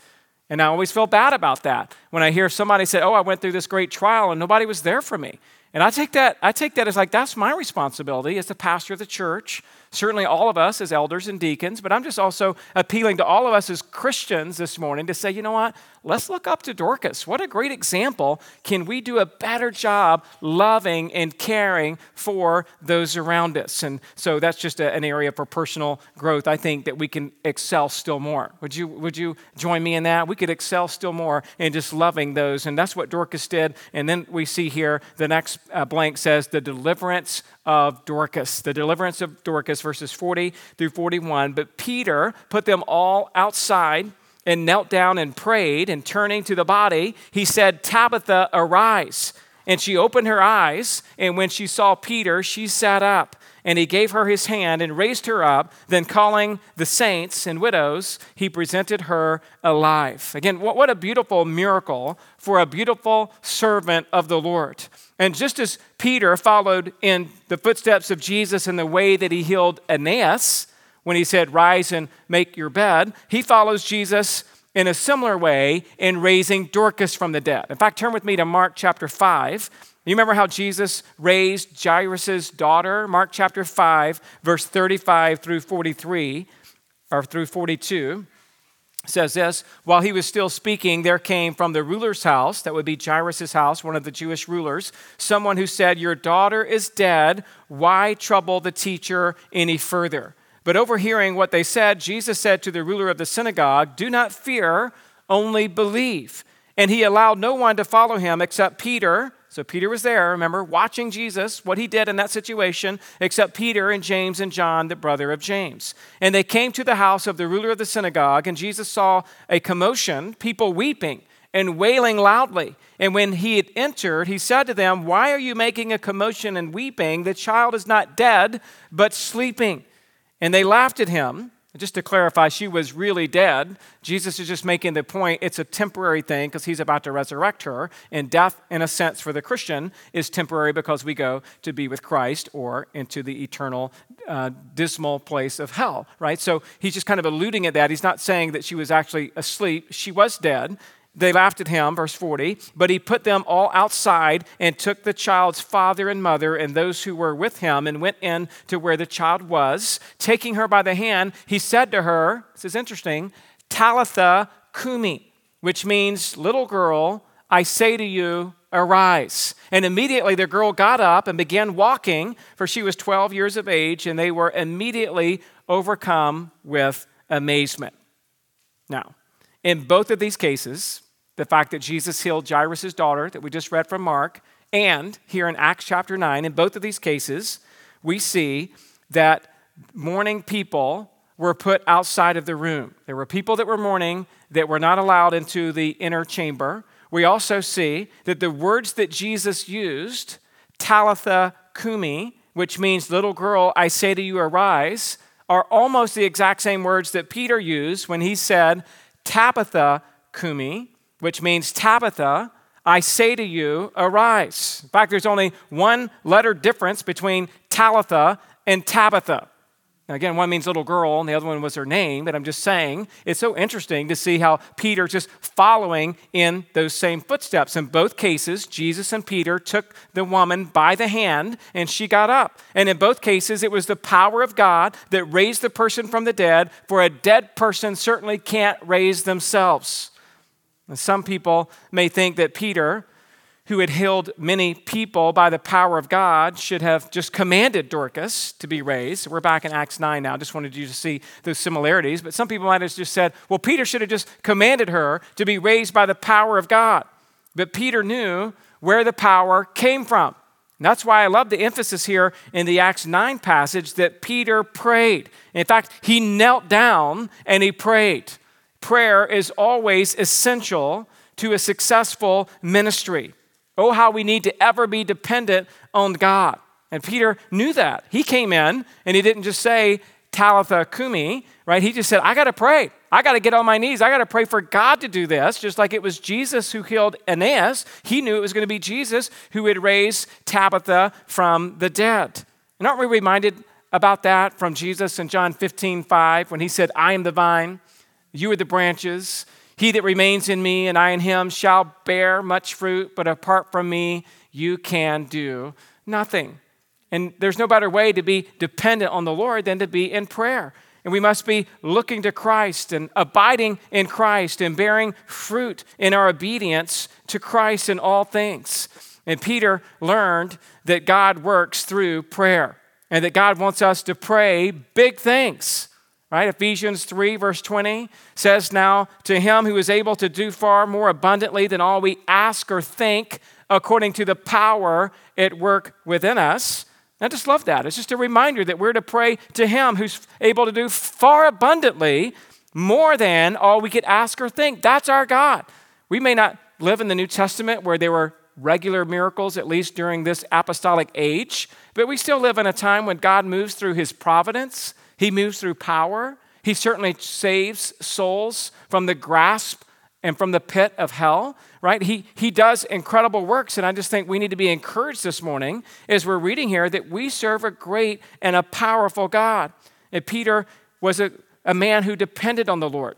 Speaker 1: And I always feel bad about that when I hear somebody say, Oh, I went through this great trial and nobody was there for me. And I take that, I take that as like, that's my responsibility as the pastor of the church certainly all of us as elders and deacons, but I'm just also appealing to all of us as Christians this morning to say, you know what? Let's look up to Dorcas. What a great example. Can we do a better job loving and caring for those around us? And so that's just a, an area for personal growth. I think that we can excel still more. Would you, would you join me in that? We could excel still more in just loving those. And that's what Dorcas did. And then we see here the next uh, blank says the deliverance of Dorcas, the deliverance of Dorcas, verses 40 through 41. But Peter put them all outside and knelt down and prayed, and turning to the body, he said, Tabitha, arise. And she opened her eyes, and when she saw Peter, she sat up. And he gave her his hand and raised her up. Then, calling the saints and widows, he presented her alive. Again, what, a beautiful miracle for a beautiful servant of the Lord. And just as Peter followed in the footsteps of Jesus in the way that he healed Aeneas when he said, Rise and make your bed, he follows Jesus in a similar way in raising Dorcas from the dead. In fact, turn with me to Mark chapter 5. You remember how Jesus raised Jairus' daughter? Mark chapter 5, verse 35 through 43, or through 42 says this While he was still speaking, there came from the ruler's house, that would be Jairus' house, one of the Jewish rulers, someone who said, Your daughter is dead. Why trouble the teacher any further? But overhearing what they said, Jesus said to the ruler of the synagogue, Do not fear, only believe. And he allowed no one to follow him except Peter so Peter was there, remember, watching Jesus, what he did in that situation, except Peter and James and John, the brother of James. And they came to the house of the ruler of the synagogue, and Jesus saw a commotion, people weeping and wailing loudly. And when he had entered, he said to them, Why are you making a commotion and weeping? The child is not dead, but sleeping. And they laughed at him. Just to clarify, she was really dead. Jesus is just making the point it's a temporary thing because he's about to resurrect her. And death, in a sense, for the Christian is temporary because we go to be with Christ or into the eternal uh, dismal place of hell, right? So he's just kind of alluding at that. He's not saying that she was actually asleep. She was dead. They laughed at him, verse 40, but he put them all outside and took the child's father and mother and those who were with him and went in to where the child was. Taking her by the hand, he said to her, This is interesting, Talitha Kumi, which means, Little girl, I say to you, arise. And immediately the girl got up and began walking, for she was 12 years of age, and they were immediately overcome with amazement. Now, in both of these cases, the fact that Jesus healed Jairus' daughter that we just read from Mark, and here in Acts chapter 9, in both of these cases, we see that mourning people were put outside of the room. There were people that were mourning that were not allowed into the inner chamber. We also see that the words that Jesus used, Talitha Kumi, which means little girl, I say to you, arise, are almost the exact same words that Peter used when he said, Tabitha Kumi, which means Tabitha, I say to you, arise. In fact, there's only one letter difference between Talitha and Tabitha. Now, again, one means little girl, and the other one was her name, but I'm just saying it's so interesting to see how Peter's just following in those same footsteps. In both cases, Jesus and Peter took the woman by the hand, and she got up. And in both cases, it was the power of God that raised the person from the dead, for a dead person certainly can't raise themselves. And some people may think that Peter, who had healed many people by the power of God, should have just commanded Dorcas to be raised. We're back in Acts 9 now. Just wanted you to see those similarities. But some people might have just said, well, Peter should have just commanded her to be raised by the power of God. But Peter knew where the power came from. And that's why I love the emphasis here in the Acts 9 passage that Peter prayed. In fact, he knelt down and he prayed prayer is always essential to a successful ministry. Oh, how we need to ever be dependent on God. And Peter knew that. He came in and he didn't just say, Talitha Kumi, right? He just said, I got to pray. I got to get on my knees. I got to pray for God to do this, just like it was Jesus who healed Aeneas. He knew it was going to be Jesus who would raise Tabitha from the dead. And aren't we reminded about that from Jesus in John 15, 5, when he said, I am the vine, you are the branches. He that remains in me and I in him shall bear much fruit, but apart from me, you can do nothing. And there's no better way to be dependent on the Lord than to be in prayer. And we must be looking to Christ and abiding in Christ and bearing fruit in our obedience to Christ in all things. And Peter learned that God works through prayer and that God wants us to pray big things. Right? Ephesians 3, verse 20 says, Now to him who is able to do far more abundantly than all we ask or think, according to the power at work within us. I just love that. It's just a reminder that we're to pray to him who's able to do far abundantly more than all we could ask or think. That's our God. We may not live in the New Testament where there were regular miracles, at least during this apostolic age. But we still live in a time when God moves through his providence, he moves through power. He certainly saves souls from the grasp and from the pit of hell, right? He, he does incredible works. And I just think we need to be encouraged this morning as we're reading here that we serve a great and a powerful God. And Peter was a, a man who depended on the Lord,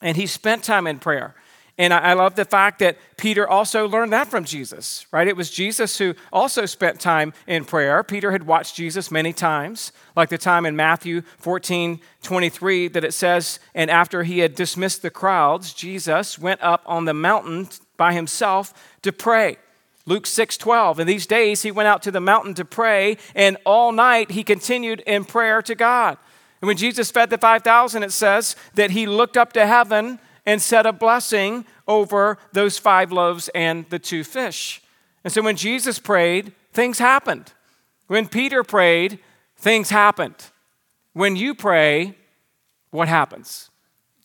Speaker 1: and he spent time in prayer. And I, love the fact that Peter also learned that from Jesus, right? It was Jesus who also spent time in prayer. Peter had watched Jesus many times, like the time in Matthew 14 23 that it says, And after he had dismissed the crowds, Jesus went up on the mountain by himself to pray. Luke 6 12. In these days, he went out to the mountain to pray, and all night he continued in prayer to God. And when Jesus fed the 5,000, it says that he looked up to heaven and said a blessing over those five loaves and the two fish. And so when Jesus prayed, things happened. When Peter prayed, things happened. When you pray, what happens?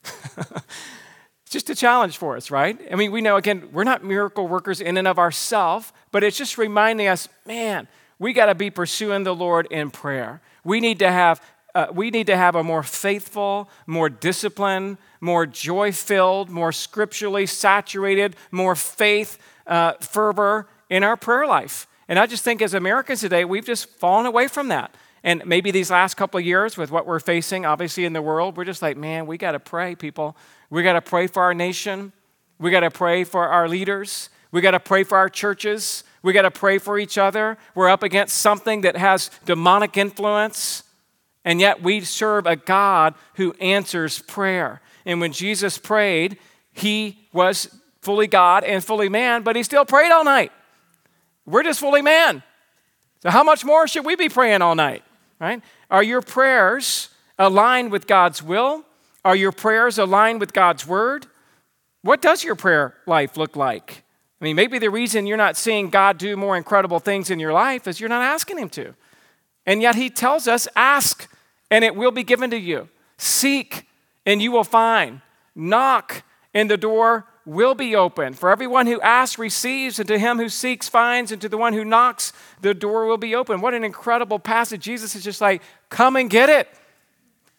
Speaker 1: it's <laughs> just a challenge for us, right? I mean, we know, again, we're not miracle workers in and of ourselves, but it's just reminding us, man, we got to be pursuing the Lord in prayer. We need to have uh, we need to have a more faithful, more disciplined, more joy filled, more scripturally saturated, more faith uh, fervor in our prayer life. And I just think as Americans today, we've just fallen away from that. And maybe these last couple of years with what we're facing, obviously, in the world, we're just like, man, we got to pray, people. We got to pray for our nation. We got to pray for our leaders. We got to pray for our churches. We got to pray for each other. We're up against something that has demonic influence. And yet we serve a God who answers prayer. And when Jesus prayed, he was fully God and fully man, but he still prayed all night. We're just fully man. So, how much more should we be praying all night? Right? Are your prayers aligned with God's will? Are your prayers aligned with God's word? What does your prayer life look like? I mean, maybe the reason you're not seeing God do more incredible things in your life is you're not asking Him to. And yet He tells us, ask and it will be given to you. Seek, and you will find. Knock, and the door will be open. For everyone who asks receives, and to him who seeks finds, and to the one who knocks, the door will be open. What an incredible passage. Jesus is just like, come and get it.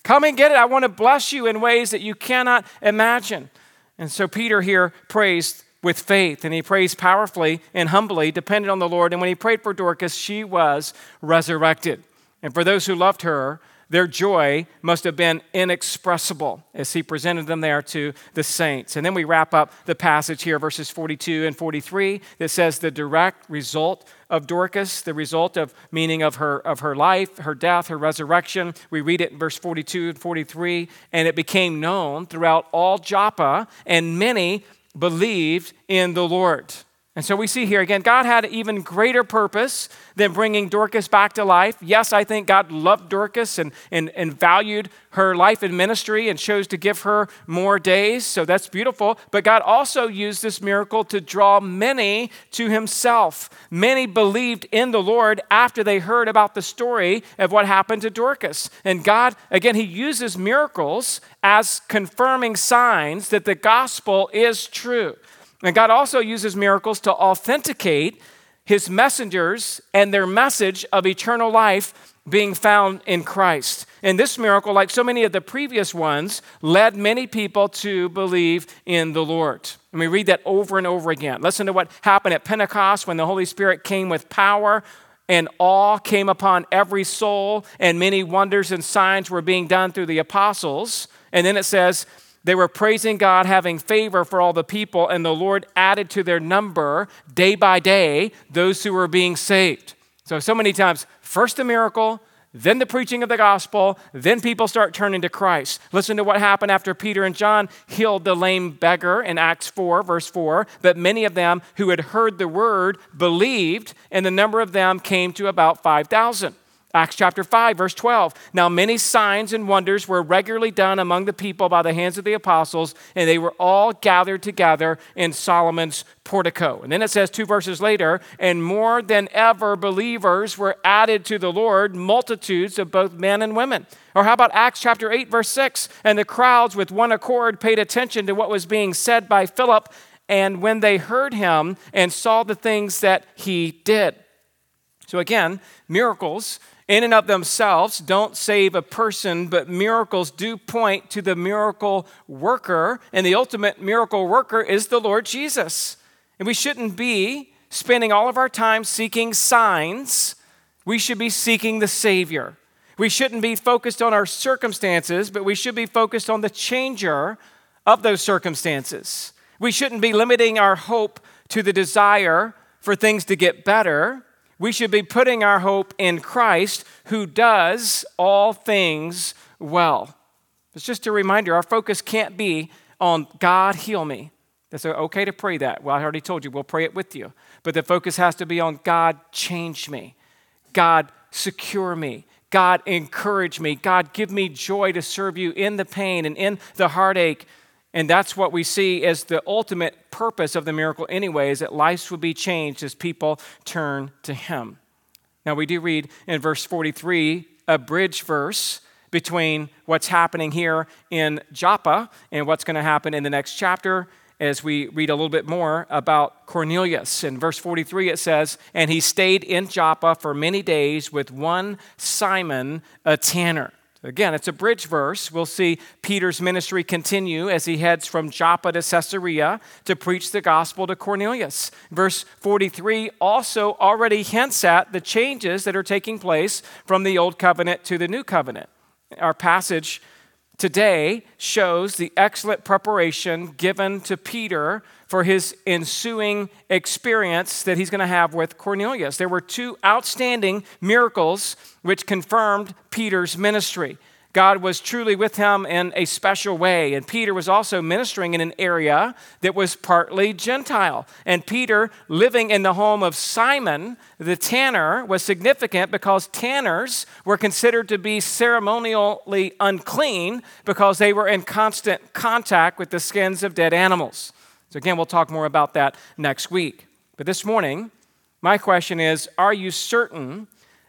Speaker 1: Come and get it. I want to bless you in ways that you cannot imagine. And so Peter here prays with faith, and he prays powerfully and humbly, dependent on the Lord. And when he prayed for Dorcas, she was resurrected. And for those who loved her, their joy must have been inexpressible as he presented them there to the saints. And then we wrap up the passage here, verses 42 and 43, that says the direct result of Dorcas, the result of meaning of her, of her life, her death, her resurrection. We read it in verse 42 and 43, and it became known throughout all Joppa, and many believed in the Lord. And so we see here again, God had even greater purpose than bringing Dorcas back to life. Yes, I think God loved Dorcas and, and, and valued her life and ministry and chose to give her more days. So that's beautiful. But God also used this miracle to draw many to himself. Many believed in the Lord after they heard about the story of what happened to Dorcas. And God, again, he uses miracles as confirming signs that the gospel is true. And God also uses miracles to authenticate his messengers and their message of eternal life being found in Christ. And this miracle, like so many of the previous ones, led many people to believe in the Lord. And we read that over and over again. Listen to what happened at Pentecost when the Holy Spirit came with power and awe came upon every soul, and many wonders and signs were being done through the apostles. And then it says, they were praising God, having favor for all the people, and the Lord added to their number day by day those who were being saved. So, so many times, first a miracle, then the preaching of the gospel, then people start turning to Christ. Listen to what happened after Peter and John healed the lame beggar in Acts 4, verse 4. But many of them who had heard the word believed, and the number of them came to about 5,000. Acts chapter 5, verse 12. Now, many signs and wonders were regularly done among the people by the hands of the apostles, and they were all gathered together in Solomon's portico. And then it says two verses later, and more than ever, believers were added to the Lord, multitudes of both men and women. Or how about Acts chapter 8, verse 6? And the crowds with one accord paid attention to what was being said by Philip, and when they heard him and saw the things that he did. So, again, miracles in and of themselves don't save a person, but miracles do point to the miracle worker. And the ultimate miracle worker is the Lord Jesus. And we shouldn't be spending all of our time seeking signs, we should be seeking the Savior. We shouldn't be focused on our circumstances, but we should be focused on the changer of those circumstances. We shouldn't be limiting our hope to the desire for things to get better, we should be putting our hope in Christ who does all things well. It's just a reminder our focus can't be on God heal me. That's okay to pray that. Well, I already told you, we'll pray it with you. But the focus has to be on God change me, God secure me, God encourage me, God give me joy to serve you in the pain and in the heartache and that's what we see as the ultimate purpose of the miracle, anyway, is that lives would be changed as people turn to Him. Now, we do read in verse 43 a bridge verse between what's happening here in Joppa and what's going to happen in the next chapter as we read a little bit more about Cornelius. In verse 43, it says, And he stayed in Joppa for many days with one Simon, a tanner. Again, it's a bridge verse. We'll see Peter's ministry continue as he heads from Joppa to Caesarea to preach the gospel to Cornelius. Verse 43 also already hints at the changes that are taking place from the old covenant to the new covenant. Our passage today shows the excellent preparation given to Peter for his ensuing experience that he's going to have with Cornelius. There were two outstanding miracles which confirmed Peter's ministry. God was truly with him in a special way. And Peter was also ministering in an area that was partly Gentile. And Peter, living in the home of Simon the tanner, was significant because tanners were considered to be ceremonially unclean because they were in constant contact with the skins of dead animals. So, again, we'll talk more about that next week. But this morning, my question is Are you certain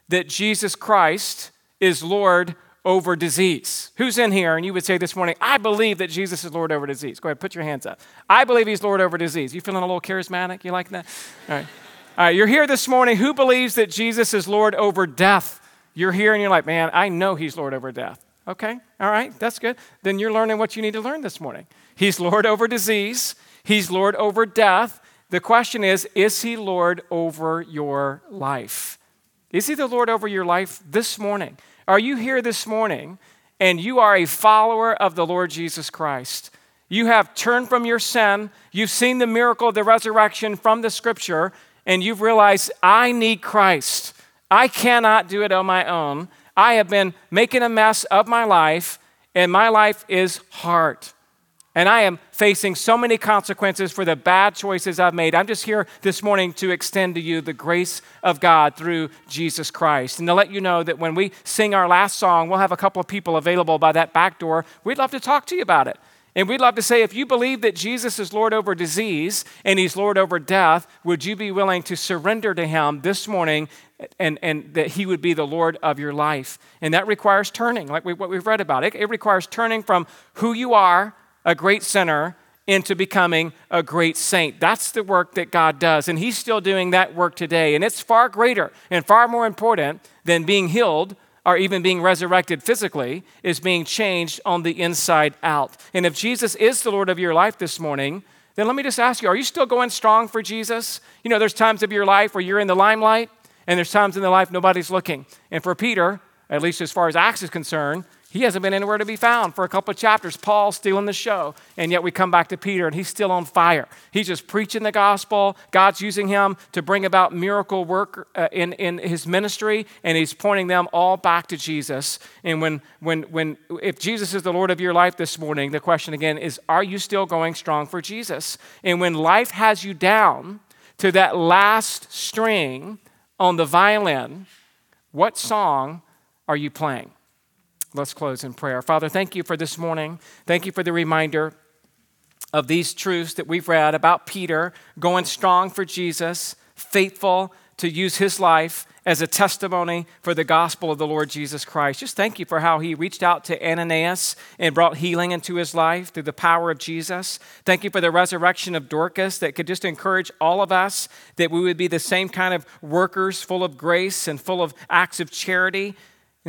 Speaker 1: that Jesus Christ is Lord over disease? Who's in here and you would say this morning, I believe that Jesus is Lord over disease? Go ahead, put your hands up. I believe he's Lord over disease. You feeling a little charismatic? You like that? All right. All right, you're here this morning. Who believes that Jesus is Lord over death? You're here and you're like, man, I know he's Lord over death. Okay, all right, that's good. Then you're learning what you need to learn this morning. He's Lord over disease, He's Lord over death. The question is Is He Lord over your life? Is He the Lord over your life this morning? Are you here this morning and you are a follower of the Lord Jesus Christ? You have turned from your sin, you've seen the miracle of the resurrection from the scripture, and you've realized, I need Christ. I cannot do it on my own. I have been making a mess of my life, and my life is hard. And I am facing so many consequences for the bad choices I've made. I'm just here this morning to extend to you the grace of God through Jesus Christ. And to let you know that when we sing our last song, we'll have a couple of people available by that back door. We'd love to talk to you about it. And we'd love to say if you believe that Jesus is Lord over disease and He's Lord over death, would you be willing to surrender to Him this morning and, and that He would be the Lord of your life? And that requires turning, like we, what we've read about. It, it requires turning from who you are a great sinner into becoming a great saint. That's the work that God does. And He's still doing that work today. And it's far greater and far more important than being healed or even being resurrected physically, is being changed on the inside out. And if Jesus is the Lord of your life this morning, then let me just ask you are you still going strong for Jesus? You know, there's times of your life where you're in the limelight, and there's times in the life nobody's looking. And for Peter, at least as far as Acts is concerned, he hasn't been anywhere to be found for a couple of chapters. Paul's stealing the show. And yet we come back to Peter and he's still on fire. He's just preaching the gospel. God's using him to bring about miracle work uh, in, in his ministry and he's pointing them all back to Jesus. And when, when, when, if Jesus is the Lord of your life this morning, the question again is are you still going strong for Jesus? And when life has you down to that last string on the violin, what song are you playing? Let's close in prayer. Father, thank you for this morning. Thank you for the reminder of these truths that we've read about Peter going strong for Jesus, faithful to use his life as a testimony for the gospel of the Lord Jesus Christ. Just thank you for how he reached out to Ananias and brought healing into his life through the power of Jesus. Thank you for the resurrection of Dorcas that could just encourage all of us that we would be the same kind of workers full of grace and full of acts of charity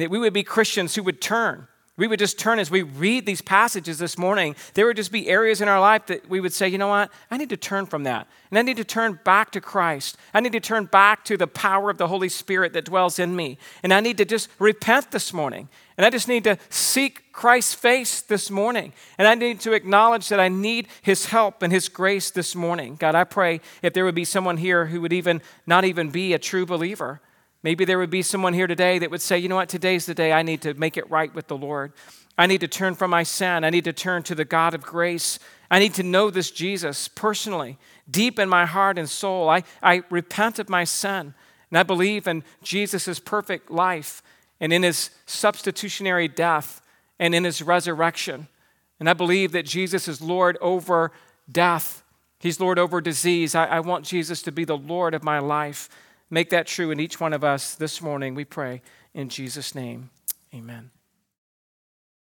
Speaker 1: that we would be Christians who would turn. We would just turn as we read these passages this morning. There would just be areas in our life that we would say, you know what? I need to turn from that. And I need to turn back to Christ. I need to turn back to the power of the Holy Spirit that dwells in me. And I need to just repent this morning. And I just need to seek Christ's face this morning. And I need to acknowledge that I need His help and His grace this morning. God, I pray if there would be someone here who would even not even be a true believer Maybe there would be someone here today that would say, you know what, today's the day I need to make it right with the Lord. I need to turn from my sin. I need to turn to the God of grace. I need to know this Jesus personally, deep in my heart and soul. I, I repent of my sin, and I believe in Jesus' perfect life and in his substitutionary death and in his resurrection. And I believe that Jesus is Lord over death, he's Lord over disease. I, I want Jesus to be the Lord of my life. Make that true in each one of us this morning, we pray. In Jesus' name, amen.